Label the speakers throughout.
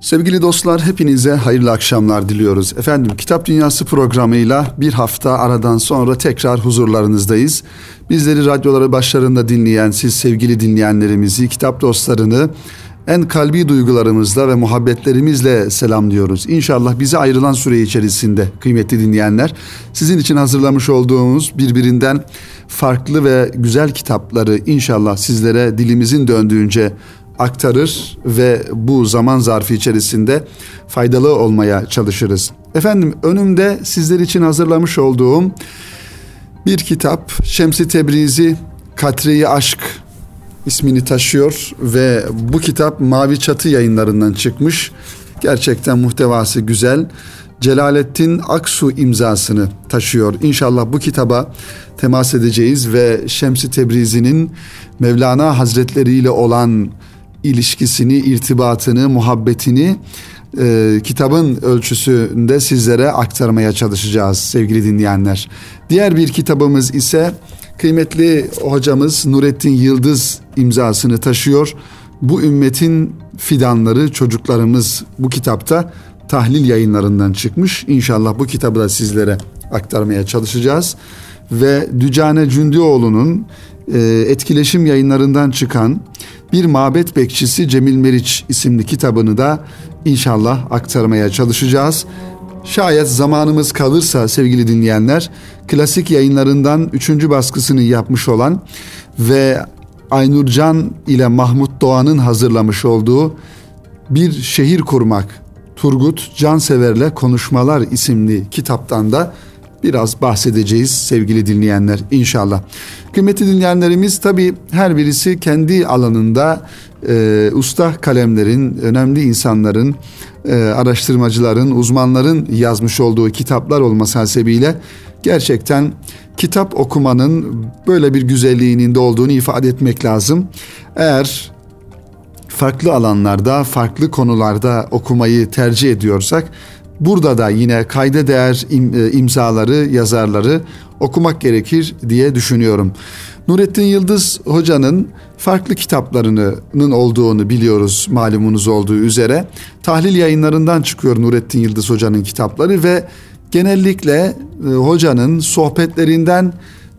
Speaker 1: Sevgili dostlar hepinize hayırlı akşamlar diliyoruz. Efendim Kitap Dünyası programıyla bir hafta aradan sonra tekrar huzurlarınızdayız. Bizleri radyoları başlarında dinleyen siz sevgili dinleyenlerimizi, kitap dostlarını en kalbi duygularımızla ve muhabbetlerimizle selamlıyoruz. İnşallah bize ayrılan süre içerisinde kıymetli dinleyenler sizin için hazırlamış olduğumuz birbirinden farklı ve güzel kitapları inşallah sizlere dilimizin döndüğünce aktarır ve bu zaman zarfı içerisinde faydalı olmaya çalışırız. Efendim önümde sizler için hazırlamış olduğum bir kitap Şemsi Tebrizi Katreyi Aşk ismini taşıyor ve bu kitap Mavi Çatı yayınlarından çıkmış. Gerçekten muhtevası güzel. Celalettin Aksu imzasını taşıyor. İnşallah bu kitaba temas edeceğiz ve Şemsi Tebrizi'nin Mevlana Hazretleri ile olan ilişkisini, irtibatını, muhabbetini e, kitabın ölçüsünde sizlere aktarmaya çalışacağız sevgili dinleyenler. Diğer bir kitabımız ise kıymetli hocamız Nurettin Yıldız imzasını taşıyor. Bu ümmetin fidanları çocuklarımız bu kitapta tahlil yayınlarından çıkmış. İnşallah bu kitabı da sizlere aktarmaya çalışacağız. Ve Dücane Cündioğlu'nun e, etkileşim yayınlarından çıkan bir mabet bekçisi Cemil Meriç isimli kitabını da inşallah aktarmaya çalışacağız. Şayet zamanımız kalırsa sevgili dinleyenler klasik yayınlarından üçüncü baskısını yapmış olan ve Aynurcan ile Mahmut Doğan'ın hazırlamış olduğu Bir Şehir Kurmak Turgut Cansever'le Konuşmalar isimli kitaptan da biraz bahsedeceğiz sevgili dinleyenler inşallah. Kıymetli dinleyenlerimiz tabi her birisi kendi alanında e, usta kalemlerin, önemli insanların, e, araştırmacıların, uzmanların yazmış olduğu kitaplar olması hasebiyle gerçekten kitap okumanın böyle bir güzelliğinin de olduğunu ifade etmek lazım. Eğer farklı alanlarda, farklı konularda okumayı tercih ediyorsak Burada da yine kayda değer e, imzaları, yazarları okumak gerekir diye düşünüyorum. Nurettin Yıldız hocanın farklı kitaplarının olduğunu biliyoruz malumunuz olduğu üzere. Tahlil yayınlarından çıkıyor Nurettin Yıldız hocanın kitapları ve genellikle e, hocanın sohbetlerinden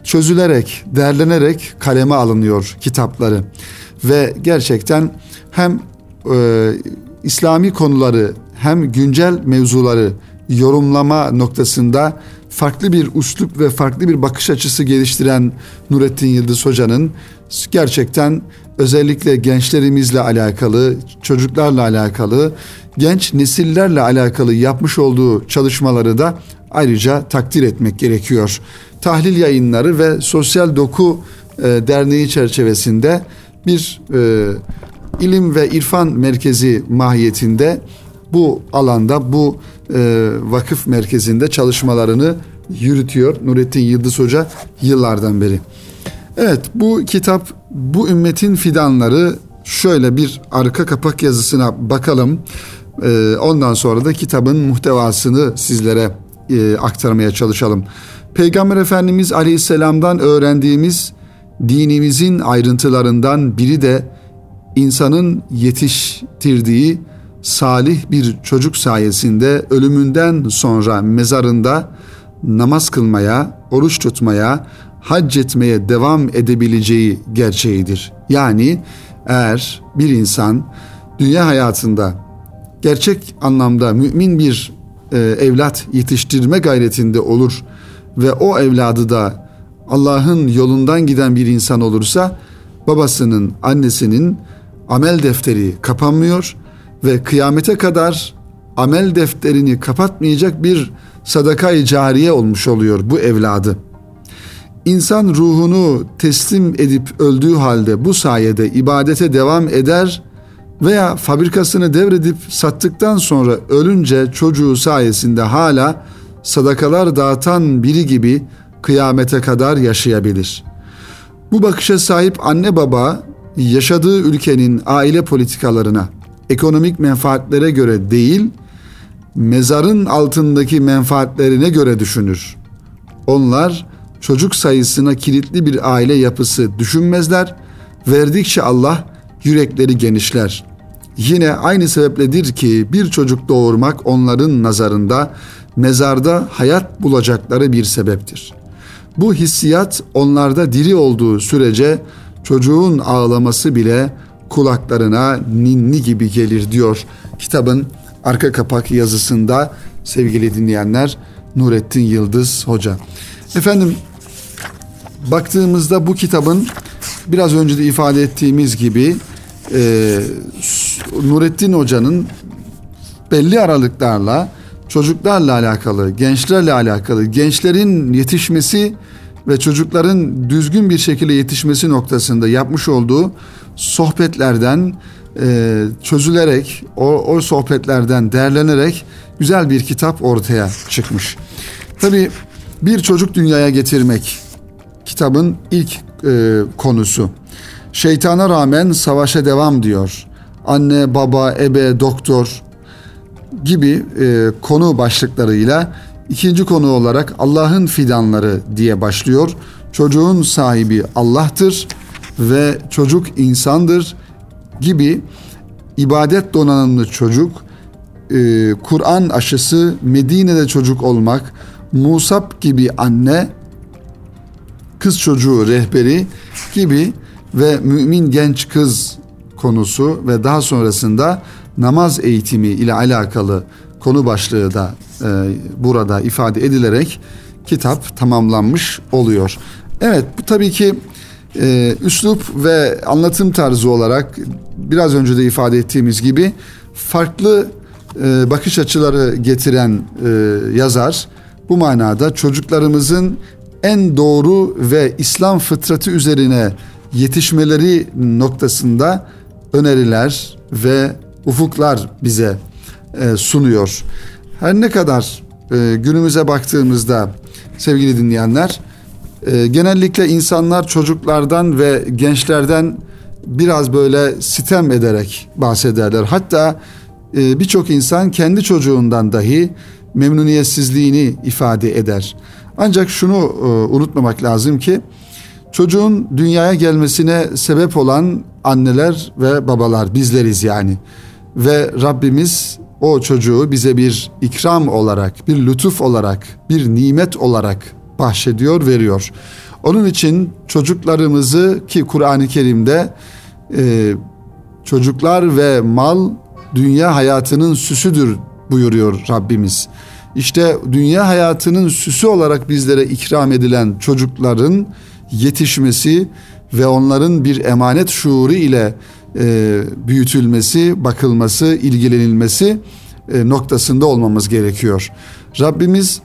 Speaker 1: çözülerek, derlenerek kaleme alınıyor kitapları. Ve gerçekten hem e, İslami konuları hem güncel mevzuları yorumlama noktasında farklı bir uslup ve farklı bir bakış açısı geliştiren Nurettin Yıldız Hoca'nın gerçekten özellikle gençlerimizle alakalı, çocuklarla alakalı, genç nesillerle alakalı yapmış olduğu çalışmaları da ayrıca takdir etmek gerekiyor. Tahlil yayınları ve Sosyal Doku e, Derneği çerçevesinde bir e, ilim ve irfan merkezi mahiyetinde bu alanda bu e, vakıf merkezinde çalışmalarını yürütüyor Nurettin Yıldız Hoca yıllardan beri. Evet bu kitap bu ümmetin fidanları şöyle bir arka kapak yazısına bakalım. E, ondan sonra da kitabın muhtevasını sizlere e, aktarmaya çalışalım. Peygamber Efendimiz Aleyhisselam'dan öğrendiğimiz dinimizin ayrıntılarından biri de insanın yetiştirdiği salih bir çocuk sayesinde ölümünden sonra mezarında namaz kılmaya, oruç tutmaya, hac etmeye devam edebileceği gerçeğidir. Yani eğer bir insan dünya hayatında gerçek anlamda mümin bir e, evlat yetiştirme gayretinde olur ve o evladı da Allah'ın yolundan giden bir insan olursa babasının, annesinin amel defteri kapanmıyor ve kıyamete kadar amel defterini kapatmayacak bir sadaka-i cariye olmuş oluyor bu evladı. İnsan ruhunu teslim edip öldüğü halde bu sayede ibadete devam eder veya fabrikasını devredip sattıktan sonra ölünce çocuğu sayesinde hala sadakalar dağıtan biri gibi kıyamete kadar yaşayabilir. Bu bakışa sahip anne baba yaşadığı ülkenin aile politikalarına, ekonomik menfaatlere göre değil, mezarın altındaki menfaatlerine göre düşünür. Onlar çocuk sayısına kilitli bir aile yapısı düşünmezler. Verdikçe Allah yürekleri genişler. Yine aynı sebepledir ki bir çocuk doğurmak onların nazarında mezarda hayat bulacakları bir sebeptir. Bu hissiyat onlarda diri olduğu sürece çocuğun ağlaması bile kulaklarına ninni gibi gelir diyor kitabın arka kapak yazısında sevgili dinleyenler Nurettin Yıldız Hoca. Efendim baktığımızda bu kitabın biraz önce de ifade ettiğimiz gibi e, Nurettin Hoca'nın belli aralıklarla çocuklarla alakalı, gençlerle alakalı, gençlerin yetişmesi ve çocukların düzgün bir şekilde yetişmesi noktasında yapmış olduğu sohbetlerden e, çözülerek, o, o sohbetlerden değerlenerek güzel bir kitap ortaya çıkmış. Tabi bir çocuk dünyaya getirmek kitabın ilk e, konusu. Şeytana rağmen savaşa devam diyor. Anne, baba, ebe, doktor gibi e, konu başlıklarıyla ikinci konu olarak Allah'ın fidanları diye başlıyor. Çocuğun sahibi Allah'tır ve çocuk insandır gibi ibadet donanımlı çocuk, e, Kur'an aşısı, Medine'de çocuk olmak, Musab gibi anne, kız çocuğu rehberi gibi ve mümin genç kız konusu ve daha sonrasında namaz eğitimi ile alakalı konu başlığı da e, burada ifade edilerek kitap tamamlanmış oluyor. Evet bu tabii ki e, üslup ve anlatım tarzı olarak biraz önce de ifade ettiğimiz gibi farklı e, bakış açıları getiren e, yazar bu manada çocuklarımızın en doğru ve İslam fıtratı üzerine yetişmeleri noktasında öneriler ve ufuklar bize e, sunuyor. Her ne kadar e, günümüze baktığımızda sevgili dinleyenler e, genellikle insanlar çocuklardan ve gençlerden biraz böyle sitem ederek bahsederler. Hatta e, birçok insan kendi çocuğundan dahi memnuniyetsizliğini ifade eder. Ancak şunu e, unutmamak lazım ki çocuğun dünyaya gelmesine sebep olan anneler ve babalar bizleriz yani. Ve Rabbimiz o çocuğu bize bir ikram olarak, bir lütuf olarak, bir nimet olarak bahşediyor, veriyor. Onun için çocuklarımızı ki Kur'an-ı Kerim'de e, çocuklar ve mal dünya hayatının süsüdür buyuruyor Rabbimiz. İşte dünya hayatının süsü olarak bizlere ikram edilen çocukların yetişmesi ve onların bir emanet şuuru ile e, büyütülmesi, bakılması, ilgilenilmesi e, noktasında olmamız gerekiyor. Rabbimiz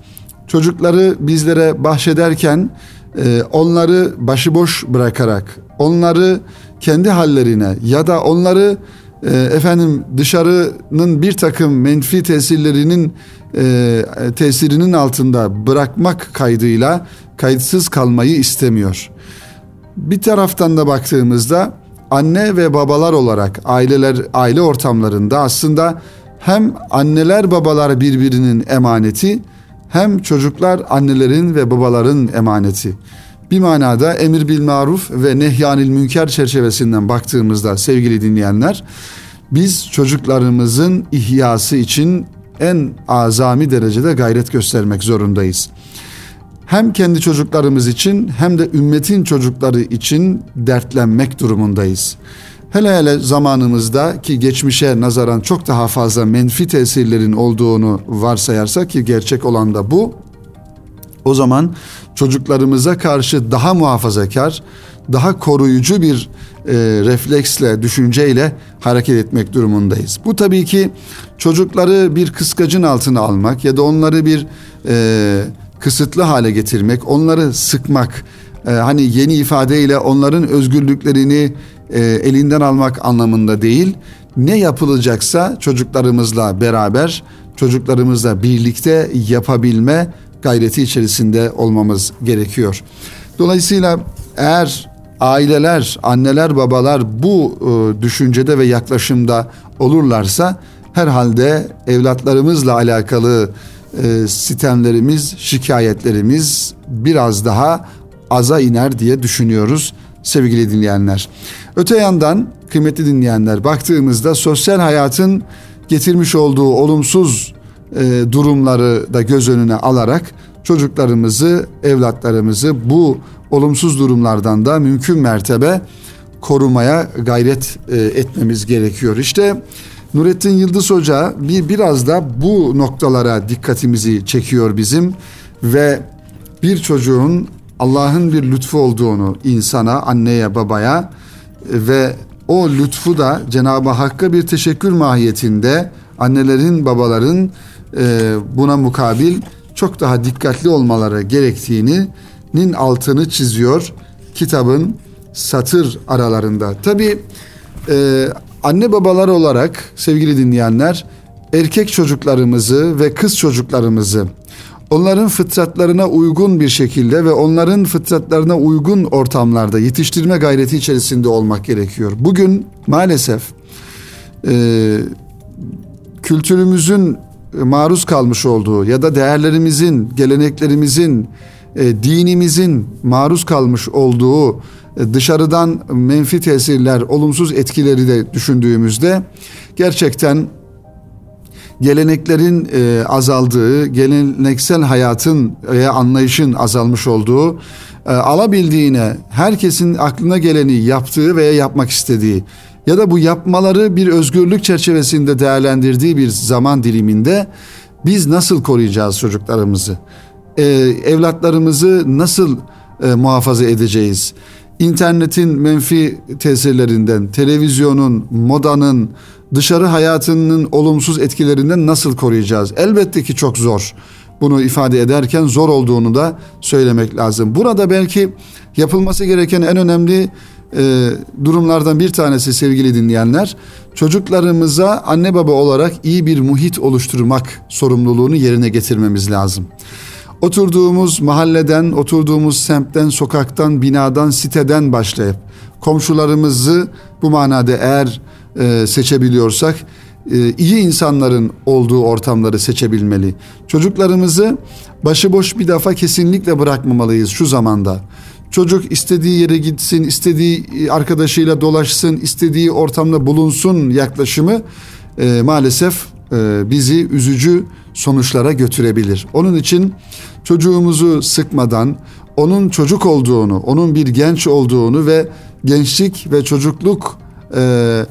Speaker 1: çocukları bizlere bahşederken e, onları başıboş bırakarak, onları kendi hallerine ya da onları e, efendim dışarının bir takım menfi tesirlerinin e, tesirinin altında bırakmak kaydıyla kayıtsız kalmayı istemiyor. Bir taraftan da baktığımızda anne ve babalar olarak aileler aile ortamlarında aslında hem anneler babalar birbirinin emaneti hem çocuklar annelerin ve babaların emaneti. Bir manada emir bil maruf ve nehyanil münker çerçevesinden baktığımızda sevgili dinleyenler biz çocuklarımızın ihyası için en azami derecede gayret göstermek zorundayız. Hem kendi çocuklarımız için hem de ümmetin çocukları için dertlenmek durumundayız. Hele hele zamanımızda ki geçmişe nazaran çok daha fazla menfi tesirlerin olduğunu varsayarsak ki gerçek olan da bu. O zaman çocuklarımıza karşı daha muhafazakar, daha koruyucu bir e, refleksle, düşünceyle hareket etmek durumundayız. Bu tabii ki çocukları bir kıskacın altına almak ya da onları bir e, kısıtlı hale getirmek, onları sıkmak, e, hani yeni ifadeyle onların özgürlüklerini e, elinden almak anlamında değil. Ne yapılacaksa çocuklarımızla beraber, çocuklarımızla birlikte yapabilme gayreti içerisinde olmamız gerekiyor. Dolayısıyla eğer aileler, anneler, babalar bu e, düşüncede ve yaklaşımda olurlarsa herhalde evlatlarımızla alakalı e, sitemlerimiz, şikayetlerimiz biraz daha aza iner diye düşünüyoruz sevgili dinleyenler. Öte yandan kıymetli dinleyenler baktığımızda sosyal hayatın getirmiş olduğu olumsuz e, durumları da göz önüne alarak çocuklarımızı, evlatlarımızı bu olumsuz durumlardan da mümkün mertebe korumaya gayret e, etmemiz gerekiyor. İşte Nurettin Yıldız Hoca bir biraz da bu noktalara dikkatimizi çekiyor bizim ve bir çocuğun Allah'ın bir lütfu olduğunu insana, anneye, babaya ve o lütfu da Cenab-ı Hakk'a bir teşekkür mahiyetinde annelerin, babaların e, buna mukabil çok daha dikkatli olmaları gerektiğinin altını çiziyor kitabın satır aralarında. Tabi e, anne babalar olarak sevgili dinleyenler erkek çocuklarımızı ve kız çocuklarımızı onların fıtratlarına uygun bir şekilde ve onların fıtratlarına uygun ortamlarda yetiştirme gayreti içerisinde olmak gerekiyor. Bugün maalesef e, kültürümüzün maruz kalmış olduğu ya da değerlerimizin, geleneklerimizin, e, dinimizin maruz kalmış olduğu e, dışarıdan menfi tesirler, olumsuz etkileri de düşündüğümüzde gerçekten geleneklerin e, azaldığı, geleneksel hayatın veya anlayışın azalmış olduğu, e, alabildiğine herkesin aklına geleni yaptığı veya yapmak istediği ya da bu yapmaları bir özgürlük çerçevesinde değerlendirdiği bir zaman diliminde biz nasıl koruyacağız çocuklarımızı? Ee, evlatlarımızı nasıl e, muhafaza edeceğiz? İnternetin menfi tesirlerinden, televizyonun, modanın, dışarı hayatının olumsuz etkilerinden nasıl koruyacağız? Elbette ki çok zor. Bunu ifade ederken zor olduğunu da söylemek lazım. Burada belki yapılması gereken en önemli e, durumlardan bir tanesi sevgili dinleyenler çocuklarımıza anne baba olarak iyi bir muhit oluşturmak sorumluluğunu yerine getirmemiz lazım. Oturduğumuz mahalleden, oturduğumuz semtten, sokaktan, binadan, siteden başlayıp komşularımızı bu manada eğer e, seçebiliyorsak e, iyi insanların olduğu ortamları seçebilmeli. Çocuklarımızı başıboş bir defa kesinlikle bırakmamalıyız şu zamanda. Çocuk istediği yere gitsin, istediği e, arkadaşıyla dolaşsın, istediği ortamda bulunsun yaklaşımı e, maalesef bizi üzücü sonuçlara götürebilir. Onun için çocuğumuzu sıkmadan, onun çocuk olduğunu, onun bir genç olduğunu ve gençlik ve çocukluk e,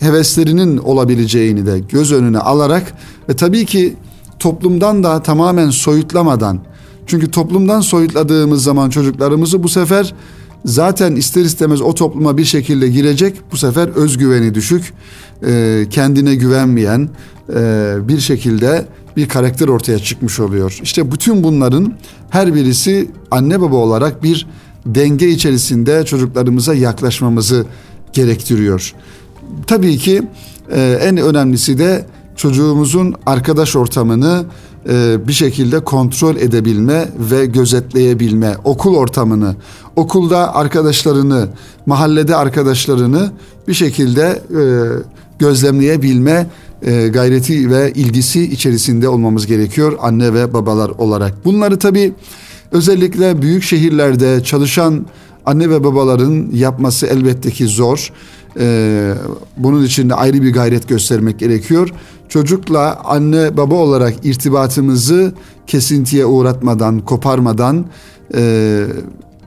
Speaker 1: heveslerinin olabileceğini de göz önüne alarak ve tabii ki toplumdan da tamamen soyutlamadan çünkü toplumdan soyutladığımız zaman çocuklarımızı bu sefer zaten ister istemez o topluma bir şekilde girecek. Bu sefer özgüveni düşük, e, kendine güvenmeyen e, bir şekilde bir karakter ortaya çıkmış oluyor. İşte bütün bunların her birisi anne baba olarak bir denge içerisinde çocuklarımıza yaklaşmamızı gerektiriyor. Tabii ki e, en önemlisi de çocuğumuzun arkadaş ortamını bir şekilde kontrol edebilme ve gözetleyebilme, okul ortamını, okulda arkadaşlarını, mahallede arkadaşlarını bir şekilde gözlemleyebilme e, gayreti ve ilgisi içerisinde olmamız gerekiyor anne ve babalar olarak. Bunları tabii özellikle büyük şehirlerde çalışan anne ve babaların yapması elbette ki zor. Ee, bunun için de ayrı bir gayret göstermek gerekiyor. Çocukla anne baba olarak irtibatımızı kesintiye uğratmadan, koparmadan e,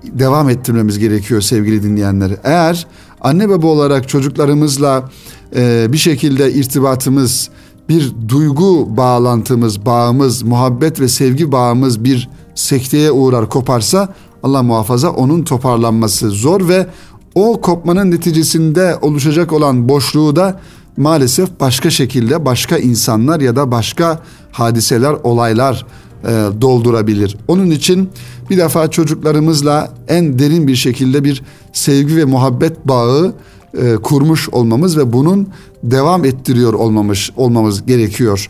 Speaker 1: devam ettirmemiz gerekiyor sevgili dinleyenler. Eğer anne baba olarak çocuklarımızla e, bir şekilde irtibatımız, bir duygu bağlantımız, bağımız, muhabbet ve sevgi bağımız bir sekteye uğrar, koparsa Allah muhafaza onun toparlanması zor ve o kopmanın neticesinde oluşacak olan boşluğu da maalesef başka şekilde başka insanlar ya da başka hadiseler, olaylar e, doldurabilir. Onun için bir defa çocuklarımızla en derin bir şekilde bir sevgi ve muhabbet bağı e, kurmuş olmamız ve bunun devam ettiriyor olmamız olmamız gerekiyor.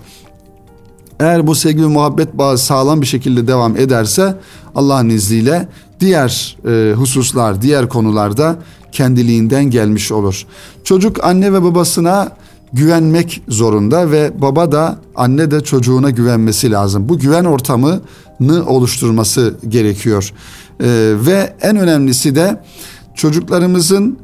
Speaker 1: Eğer bu sevgi ve muhabbet bağı sağlam bir şekilde devam ederse Allah'ın izniyle diğer e, hususlar, diğer konularda kendiliğinden gelmiş olur. Çocuk anne ve babasına güvenmek zorunda ve baba da anne de çocuğuna güvenmesi lazım. Bu güven ortamını oluşturması gerekiyor. Ee, ve en önemlisi de çocuklarımızın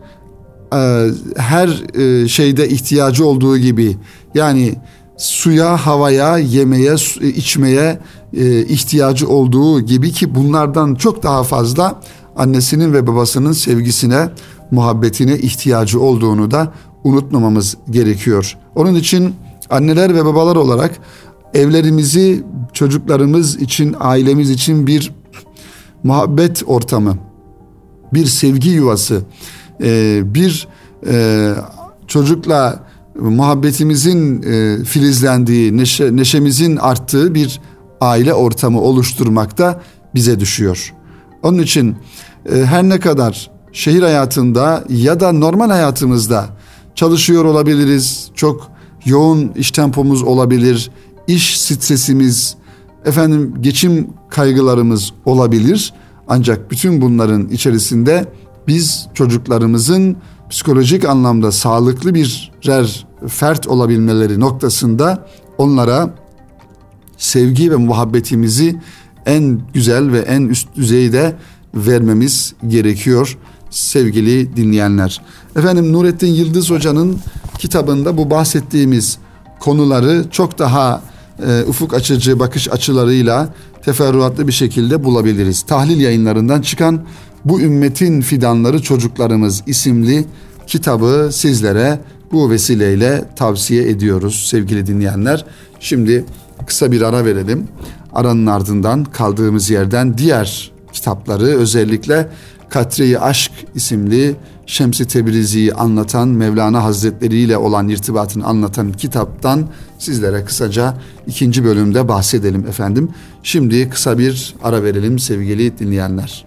Speaker 1: her e, şeyde ihtiyacı olduğu gibi yani suya, havaya, yemeye, içmeye e, ihtiyacı olduğu gibi ki bunlardan çok daha fazla annesinin ve babasının sevgisine, muhabbetine ihtiyacı olduğunu da unutmamamız gerekiyor. Onun için anneler ve babalar olarak evlerimizi çocuklarımız için, ailemiz için bir muhabbet ortamı, bir sevgi yuvası, e, bir e, çocukla muhabbetimizin e, filizlendiği, neşe, neşemizin arttığı bir aile ortamı oluşturmakta bize düşüyor. Onun için her ne kadar şehir hayatında ya da normal hayatımızda çalışıyor olabiliriz, çok yoğun iş tempomuz olabilir, iş stresimiz, efendim geçim kaygılarımız olabilir. Ancak bütün bunların içerisinde biz çocuklarımızın psikolojik anlamda sağlıklı birer fert olabilmeleri noktasında onlara sevgi ve muhabbetimizi en güzel ve en üst düzeyde vermemiz gerekiyor sevgili dinleyenler. Efendim Nurettin Yıldız Hoca'nın kitabında bu bahsettiğimiz konuları çok daha e, ufuk açıcı bakış açılarıyla teferruatlı bir şekilde bulabiliriz. Tahlil yayınlarından çıkan Bu Ümmetin Fidanları Çocuklarımız isimli kitabı sizlere bu vesileyle tavsiye ediyoruz sevgili dinleyenler. Şimdi kısa bir ara verelim. Aranın ardından kaldığımız yerden diğer kitapları özellikle Katreyi Aşk isimli Şemsi Tebrizi'yi anlatan Mevlana Hazretleri ile olan irtibatını anlatan kitaptan sizlere kısaca ikinci bölümde bahsedelim efendim. Şimdi kısa bir ara verelim sevgili dinleyenler.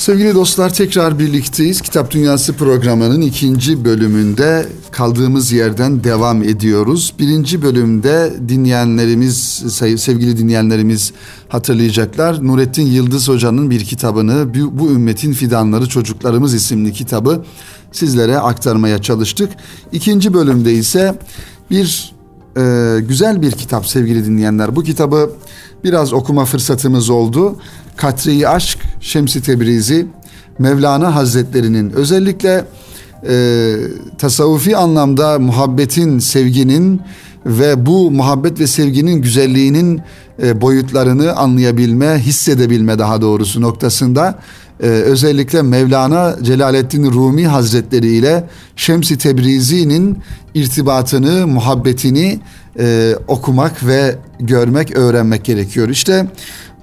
Speaker 1: Sevgili dostlar tekrar birlikteyiz. Kitap Dünyası programının ikinci bölümünde kaldığımız yerden devam ediyoruz. Birinci bölümde dinleyenlerimiz, sevgili dinleyenlerimiz hatırlayacaklar. Nurettin Yıldız Hoca'nın bir kitabını, Bu Ümmetin Fidanları Çocuklarımız isimli kitabı sizlere aktarmaya çalıştık. İkinci bölümde ise bir e, güzel bir kitap sevgili dinleyenler. Bu kitabı biraz okuma fırsatımız oldu. Katri Aşk, Şemsi Tebrizi, Mevlana Hazretlerinin özellikle e, tasavvufi anlamda muhabbetin, sevginin ve bu muhabbet ve sevginin güzelliğinin e, boyutlarını anlayabilme, hissedebilme daha doğrusu noktasında e, özellikle Mevlana Celaleddin Rumi Hazretleri ile Şemsi Tebrizi'nin irtibatını, muhabbetini e, okumak ve görmek, öğrenmek gerekiyor. İşte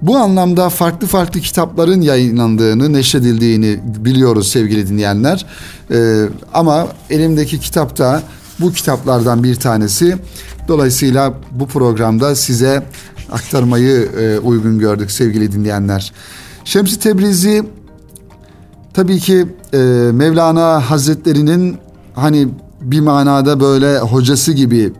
Speaker 1: bu anlamda farklı farklı kitapların yayınlandığını, neşredildiğini biliyoruz sevgili dinleyenler. Ee, ama elimdeki kitapta bu kitaplardan bir tanesi. Dolayısıyla bu programda size aktarmayı e, uygun gördük sevgili dinleyenler. Şemsi Tebrizi tabii ki e, Mevlana Hazretleri'nin hani bir manada böyle hocası gibi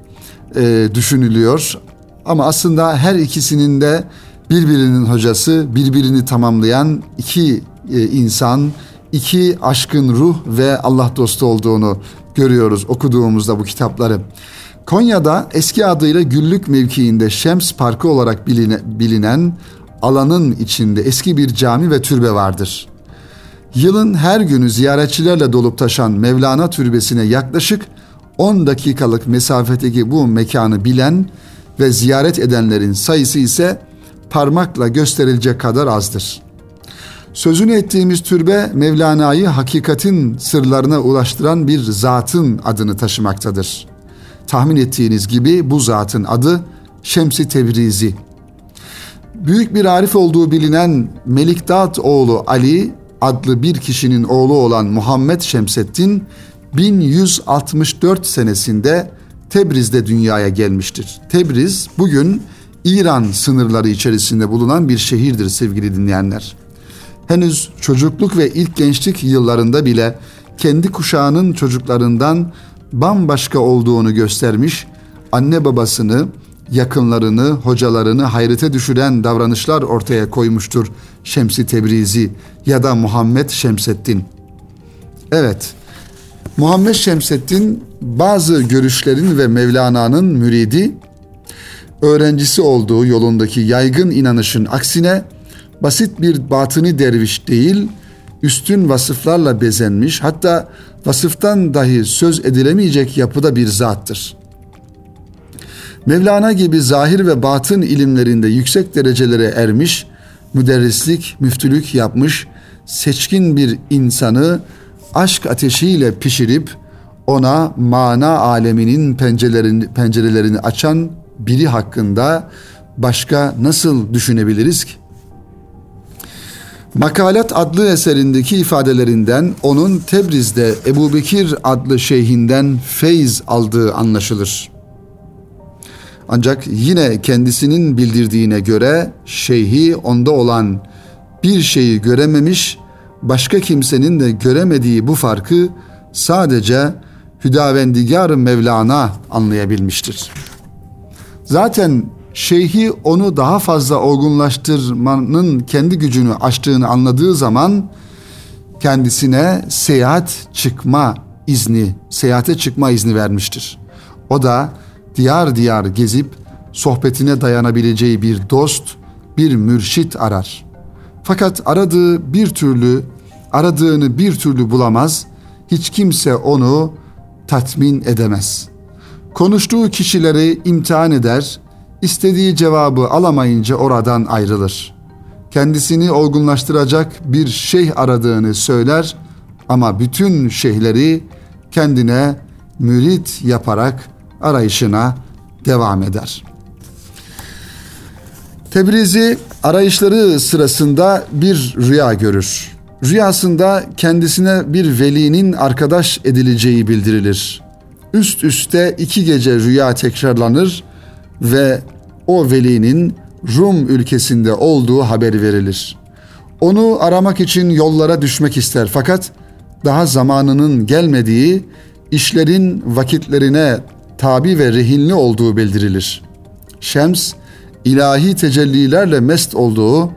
Speaker 1: e, düşünülüyor. Ama aslında her ikisinin de birbirinin hocası, birbirini tamamlayan iki e, insan, iki aşkın ruh ve Allah dostu olduğunu görüyoruz okuduğumuzda bu kitapları. Konya'da eski adıyla Güllük mevkiinde Şems Parkı olarak biline, bilinen alanın içinde eski bir cami ve türbe vardır. Yılın her günü ziyaretçilerle dolup taşan Mevlana türbesine yaklaşık 10 dakikalık mesafedeki bu mekanı bilen ve ziyaret edenlerin sayısı ise parmakla gösterilecek kadar azdır. Sözünü ettiğimiz türbe Mevlana'yı hakikatin sırlarına ulaştıran bir zatın adını taşımaktadır. Tahmin ettiğiniz gibi bu zatın adı Şemsi Tebrizi. Büyük bir arif olduğu bilinen Melikdat oğlu Ali adlı bir kişinin oğlu olan Muhammed Şemseddin 1164 senesinde Tebriz'de dünyaya gelmiştir. Tebriz bugün İran sınırları içerisinde bulunan bir şehirdir sevgili dinleyenler. Henüz çocukluk ve ilk gençlik yıllarında bile kendi kuşağının çocuklarından bambaşka olduğunu göstermiş, anne babasını, yakınlarını, hocalarını hayrete düşüren davranışlar ortaya koymuştur Şemsi Tebrizi ya da Muhammed Şemseddin. Evet, Muhammed Şemseddin bazı görüşlerin ve Mevlana'nın müridi öğrencisi olduğu yolundaki yaygın inanışın aksine basit bir batıni derviş değil, üstün vasıflarla bezenmiş hatta vasıftan dahi söz edilemeyecek yapıda bir zattır. Mevlana gibi zahir ve batın ilimlerinde yüksek derecelere ermiş, müderrislik, müftülük yapmış, seçkin bir insanı aşk ateşiyle pişirip ona mana aleminin pencerelerini, pencerelerini açan biri hakkında başka nasıl düşünebiliriz ki? Makalat adlı eserindeki ifadelerinden onun Tebriz'de Ebu Bekir adlı şeyhinden feyz aldığı anlaşılır. Ancak yine kendisinin bildirdiğine göre şeyhi onda olan bir şeyi görememiş, başka kimsenin de göremediği bu farkı sadece Hüdavendigar Mevlana anlayabilmiştir. Zaten şeyhi onu daha fazla olgunlaştırmanın kendi gücünü aştığını anladığı zaman kendisine seyahat çıkma izni, seyahate çıkma izni vermiştir. O da diyar diyar gezip sohbetine dayanabileceği bir dost, bir mürşit arar. Fakat aradığı bir türlü, aradığını bir türlü bulamaz, hiç kimse onu tatmin edemez. Konuştuğu kişileri imtihan eder, istediği cevabı alamayınca oradan ayrılır. Kendisini olgunlaştıracak bir şeyh aradığını söyler ama bütün şeyhleri kendine mürit yaparak arayışına devam eder. Tebrizi arayışları sırasında bir rüya görür. Rüyasında kendisine bir velinin arkadaş edileceği bildirilir. Üst üste iki gece rüya tekrarlanır ve o velinin Rum ülkesinde olduğu haber verilir. Onu aramak için yollara düşmek ister fakat daha zamanının gelmediği, işlerin vakitlerine tabi ve rehinli olduğu bildirilir. Şems, ilahi tecellilerle mest olduğu,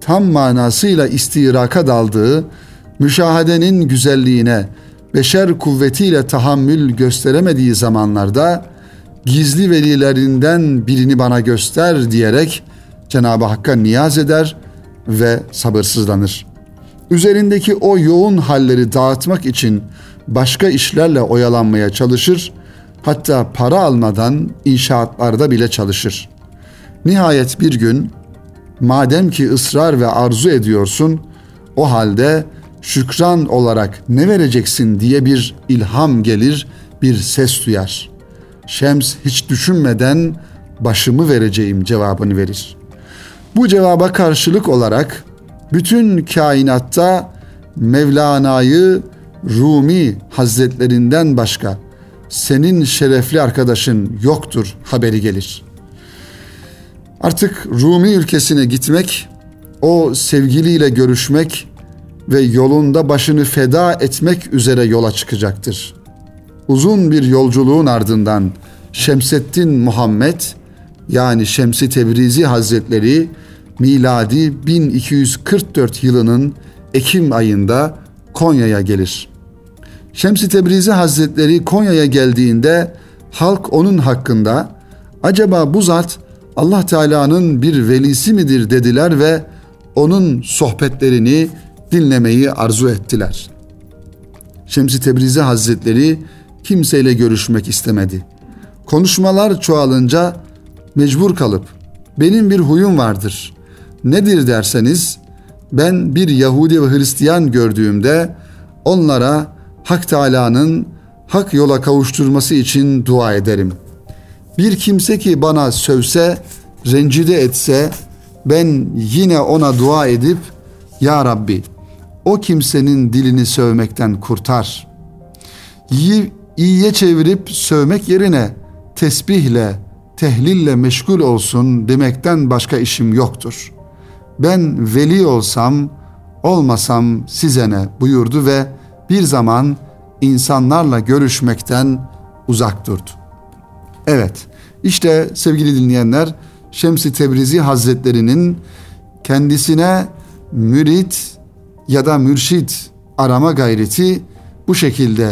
Speaker 1: tam manasıyla istiraka daldığı, müşahedenin güzelliğine, beşer kuvvetiyle tahammül gösteremediği zamanlarda gizli velilerinden birini bana göster diyerek Cenab-ı Hakk'a niyaz eder ve sabırsızlanır. Üzerindeki o yoğun halleri dağıtmak için başka işlerle oyalanmaya çalışır, hatta para almadan inşaatlarda bile çalışır. Nihayet bir gün madem ki ısrar ve arzu ediyorsun o halde şükran olarak ne vereceksin diye bir ilham gelir, bir ses duyar. Şems hiç düşünmeden başımı vereceğim cevabını verir. Bu cevaba karşılık olarak bütün kainatta Mevlana'yı Rumi Hazretlerinden başka senin şerefli arkadaşın yoktur haberi gelir. Artık Rumi ülkesine gitmek, o sevgiliyle görüşmek ve yolunda başını feda etmek üzere yola çıkacaktır. Uzun bir yolculuğun ardından Şemseddin Muhammed yani Şemsi Tebrizi Hazretleri miladi 1244 yılının Ekim ayında Konya'ya gelir. Şemsi Tebrizi Hazretleri Konya'ya geldiğinde halk onun hakkında acaba bu zat Allah Teala'nın bir velisi midir dediler ve onun sohbetlerini dinlemeyi arzu ettiler. Şemsi Tebrizi Hazretleri kimseyle görüşmek istemedi. Konuşmalar çoğalınca mecbur kalıp benim bir huyum vardır. Nedir derseniz ben bir Yahudi ve Hristiyan gördüğümde onlara Hak Teala'nın hak yola kavuşturması için dua ederim. Bir kimse ki bana sövse, rencide etse ben yine ona dua edip Ya Rabbi o kimsenin dilini sövmekten kurtar. İyi, iyiye çevirip sövmek yerine tesbihle, tehlille meşgul olsun demekten başka işim yoktur. Ben veli olsam, olmasam size ne buyurdu ve bir zaman insanlarla görüşmekten uzak durdu. Evet, işte sevgili dinleyenler, Şemsi Tebrizi Hazretlerinin kendisine mürit ya da mürşit arama gayreti bu şekilde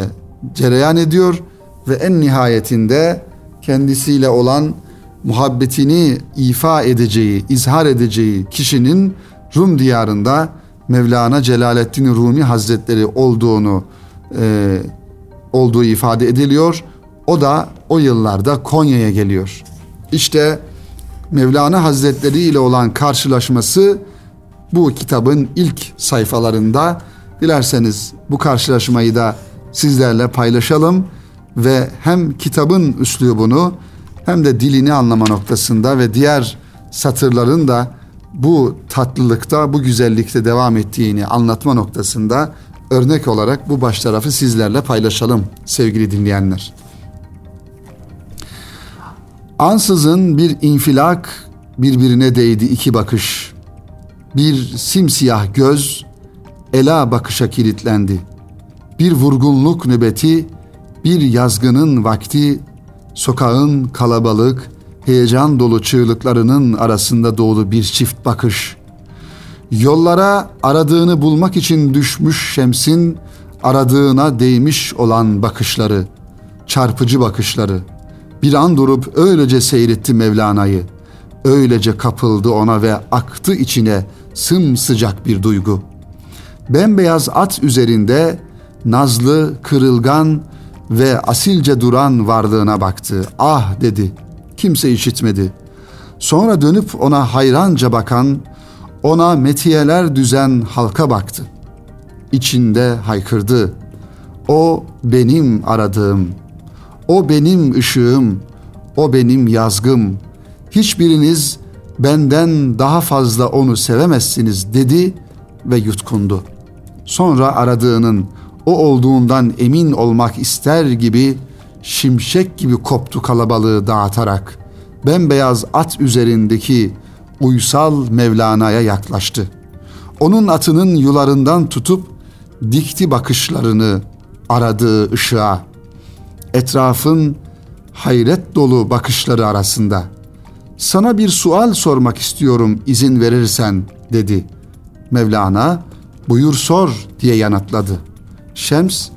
Speaker 1: cereyan ediyor ve en nihayetinde kendisiyle olan muhabbetini ifa edeceği, izhar edeceği kişinin Rum diyarında Mevlana Celaleddin Rumi Hazretleri olduğunu e, olduğu ifade ediliyor. O da o yıllarda Konya'ya geliyor. İşte Mevlana Hazretleri ile olan karşılaşması bu kitabın ilk sayfalarında. Dilerseniz bu karşılaşmayı da sizlerle paylaşalım ve hem kitabın üslubunu hem de dilini anlama noktasında ve diğer satırların da bu tatlılıkta, bu güzellikte devam ettiğini anlatma noktasında örnek olarak bu baş tarafı sizlerle paylaşalım sevgili dinleyenler. Ansızın bir infilak birbirine değdi iki bakış. Bir simsiyah göz ela bakışa kilitlendi. Bir vurgunluk nöbeti, bir yazgının vakti, sokağın kalabalık, heyecan dolu çığlıklarının arasında doğdu bir çift bakış. Yollara aradığını bulmak için düşmüş Şems'in aradığına değmiş olan bakışları, çarpıcı bakışları. Bir an durup öylece seyretti Mevlana'yı. Öylece kapıldı ona ve aktı içine sımsıcak bir duygu. Bembeyaz at üzerinde nazlı, kırılgan ve asilce duran varlığına baktı. Ah dedi. Kimse işitmedi. Sonra dönüp ona hayranca bakan, ona metiyeler düzen halka baktı. İçinde haykırdı. O benim aradığım. O benim ışığım. O benim yazgım. Hiçbiriniz benden daha fazla onu sevemezsiniz dedi ve yutkundu. Sonra aradığının o olduğundan emin olmak ister gibi şimşek gibi koptu kalabalığı dağıtarak bembeyaz at üzerindeki uysal Mevlana'ya yaklaştı. Onun atının yularından tutup dikti bakışlarını aradığı ışığa. Etrafın hayret dolu bakışları arasında. Sana bir sual sormak istiyorum izin verirsen dedi. Mevlana buyur sor diye yanıtladı. Şems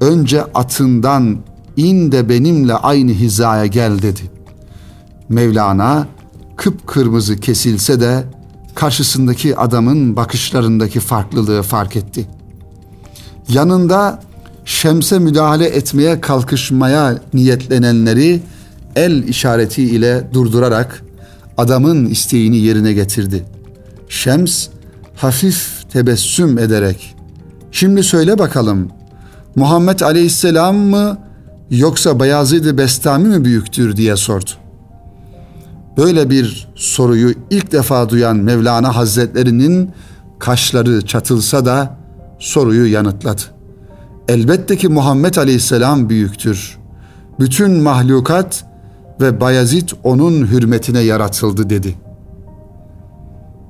Speaker 1: önce atından in de benimle aynı hizaya gel dedi. Mevlana kıpkırmızı kesilse de karşısındaki adamın bakışlarındaki farklılığı fark etti. Yanında Şems'e müdahale etmeye kalkışmaya niyetlenenleri el işareti ile durdurarak adamın isteğini yerine getirdi. Şems hafif tebessüm ederek Şimdi söyle bakalım Muhammed Aleyhisselam mı yoksa Bayezid-i Bestami mi büyüktür diye sordu. Böyle bir soruyu ilk defa duyan Mevlana Hazretlerinin kaşları çatılsa da soruyu yanıtladı. Elbette ki Muhammed Aleyhisselam büyüktür. Bütün mahlukat ve Bayezid onun hürmetine yaratıldı dedi.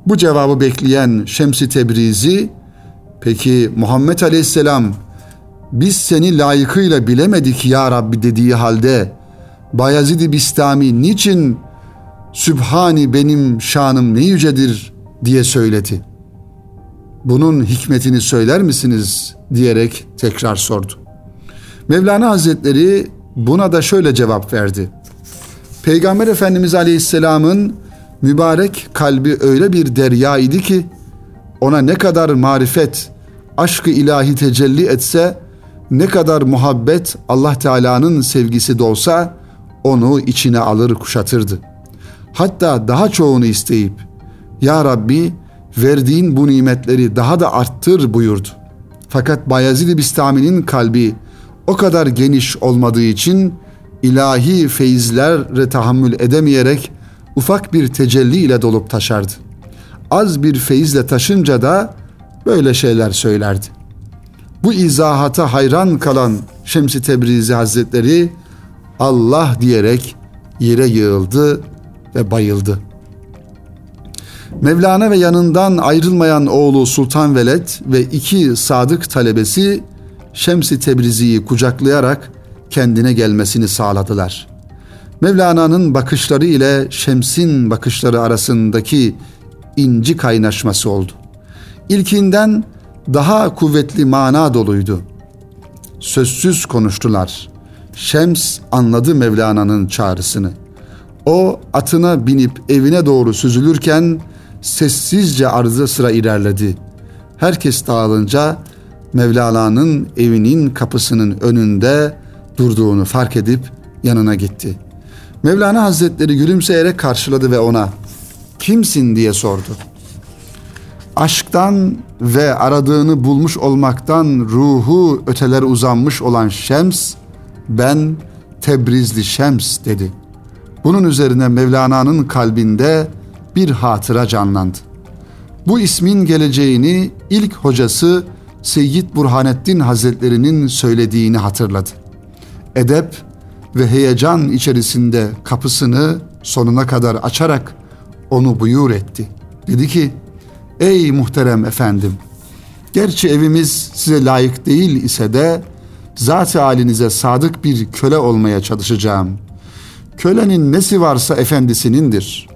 Speaker 1: Bu cevabı bekleyen Şemsi Tebrizi, peki Muhammed Aleyhisselam biz seni layıkıyla bilemedik ya Rabbi dediği halde Bayezid-i Bistami niçin Sübhani benim şanım ne yücedir diye söyledi. Bunun hikmetini söyler misiniz diyerek tekrar sordu. Mevlana Hazretleri buna da şöyle cevap verdi. Peygamber Efendimiz Aleyhisselam'ın mübarek kalbi öyle bir derya idi ki ona ne kadar marifet, aşkı ilahi tecelli etse ne kadar muhabbet Allah Teala'nın sevgisi dolsa onu içine alır kuşatırdı. Hatta daha çoğunu isteyip Ya Rabbi verdiğin bu nimetleri daha da arttır buyurdu. Fakat Bayezid-i Bistami'nin kalbi o kadar geniş olmadığı için ilahi feyizlere tahammül edemeyerek ufak bir tecelli ile dolup taşardı. Az bir feyizle taşınca da böyle şeyler söylerdi. Bu izahata hayran kalan Şems-i Tebrizi Hazretleri Allah diyerek yere yığıldı ve bayıldı. Mevlana ve yanından ayrılmayan oğlu Sultan Veled ve iki sadık talebesi Şems-i Tebrizi'yi kucaklayarak kendine gelmesini sağladılar. Mevlana'nın bakışları ile Şems'in bakışları arasındaki inci kaynaşması oldu. İlkinden daha kuvvetli mana doluydu. Sözsüz konuştular. Şems anladı Mevlana'nın çağrısını. O atına binip evine doğru süzülürken sessizce arzı sıra ilerledi. Herkes dağılınca Mevlana'nın evinin kapısının önünde durduğunu fark edip yanına gitti. Mevlana Hazretleri gülümseyerek karşıladı ve ona kimsin diye sordu. Aşktan ve aradığını bulmuş olmaktan ruhu öteler uzanmış olan Şems, ben Tebrizli Şems dedi. Bunun üzerine Mevlana'nın kalbinde bir hatıra canlandı. Bu ismin geleceğini ilk hocası Seyyid Burhanettin Hazretlerinin söylediğini hatırladı. Edep ve heyecan içerisinde kapısını sonuna kadar açarak onu buyur etti. Dedi ki, ey muhterem efendim, gerçi evimiz size layık değil ise de zat halinize sadık bir köle olmaya çalışacağım. Kölenin nesi varsa efendisinindir.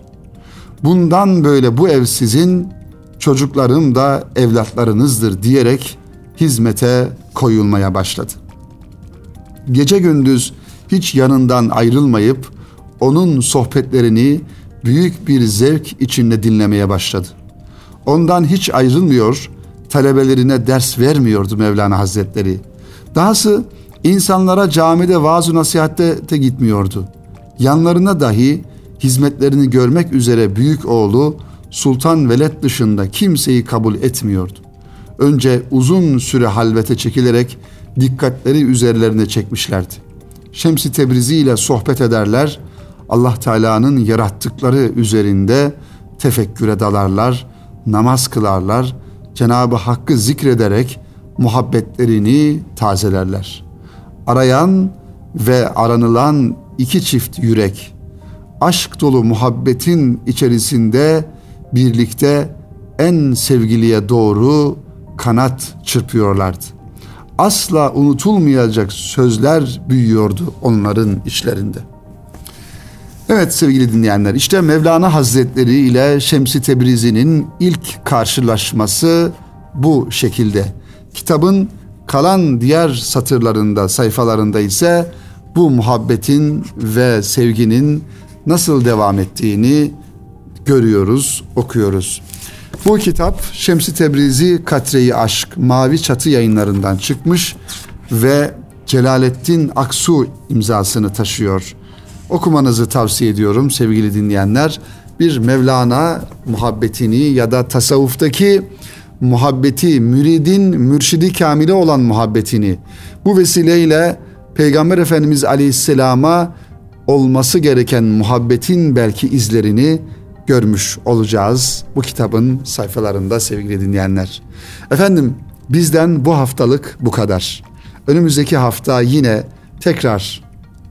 Speaker 1: Bundan böyle bu ev sizin, çocuklarım da evlatlarınızdır diyerek hizmete koyulmaya başladı. Gece gündüz hiç yanından ayrılmayıp onun sohbetlerini büyük bir zevk içinde dinlemeye başladı. Ondan hiç ayrılmıyor, talebelerine ders vermiyordu Mevlana Hazretleri. Dahası insanlara camide vaaz nasihatte de gitmiyordu. Yanlarına dahi hizmetlerini görmek üzere büyük oğlu Sultan Veled dışında kimseyi kabul etmiyordu. Önce uzun süre halvete çekilerek dikkatleri üzerlerine çekmişlerdi. Şemsi Tebrizi ile sohbet ederler, Allah Teala'nın yarattıkları üzerinde tefekküre dalarlar, namaz kılarlar, Cenab-ı Hakk'ı zikrederek muhabbetlerini tazelerler. Arayan ve aranılan iki çift yürek, aşk dolu muhabbetin içerisinde birlikte en sevgiliye doğru kanat çırpıyorlardı. Asla unutulmayacak sözler büyüyordu onların içlerinde. Evet sevgili dinleyenler işte Mevlana Hazretleri ile Şemsi Tebrizi'nin ilk karşılaşması bu şekilde. Kitabın kalan diğer satırlarında, sayfalarında ise bu muhabbetin ve sevginin nasıl devam ettiğini görüyoruz, okuyoruz. Bu kitap Şemsi Tebrizi Katreyi Aşk Mavi Çatı yayınlarından çıkmış ve Celalettin Aksu imzasını taşıyor. Okumanızı tavsiye ediyorum sevgili dinleyenler. Bir Mevlana muhabbetini ya da tasavvuftaki muhabbeti, müridin mürşidi kamile olan muhabbetini bu vesileyle Peygamber Efendimiz Aleyhisselam'a olması gereken muhabbetin belki izlerini görmüş olacağız bu kitabın sayfalarında sevgili dinleyenler. Efendim bizden bu haftalık bu kadar. Önümüzdeki hafta yine tekrar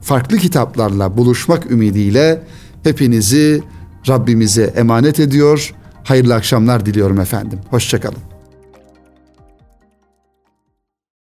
Speaker 1: farklı kitaplarla buluşmak ümidiyle hepinizi Rabbimize emanet ediyor. Hayırlı akşamlar diliyorum efendim. Hoşçakalın.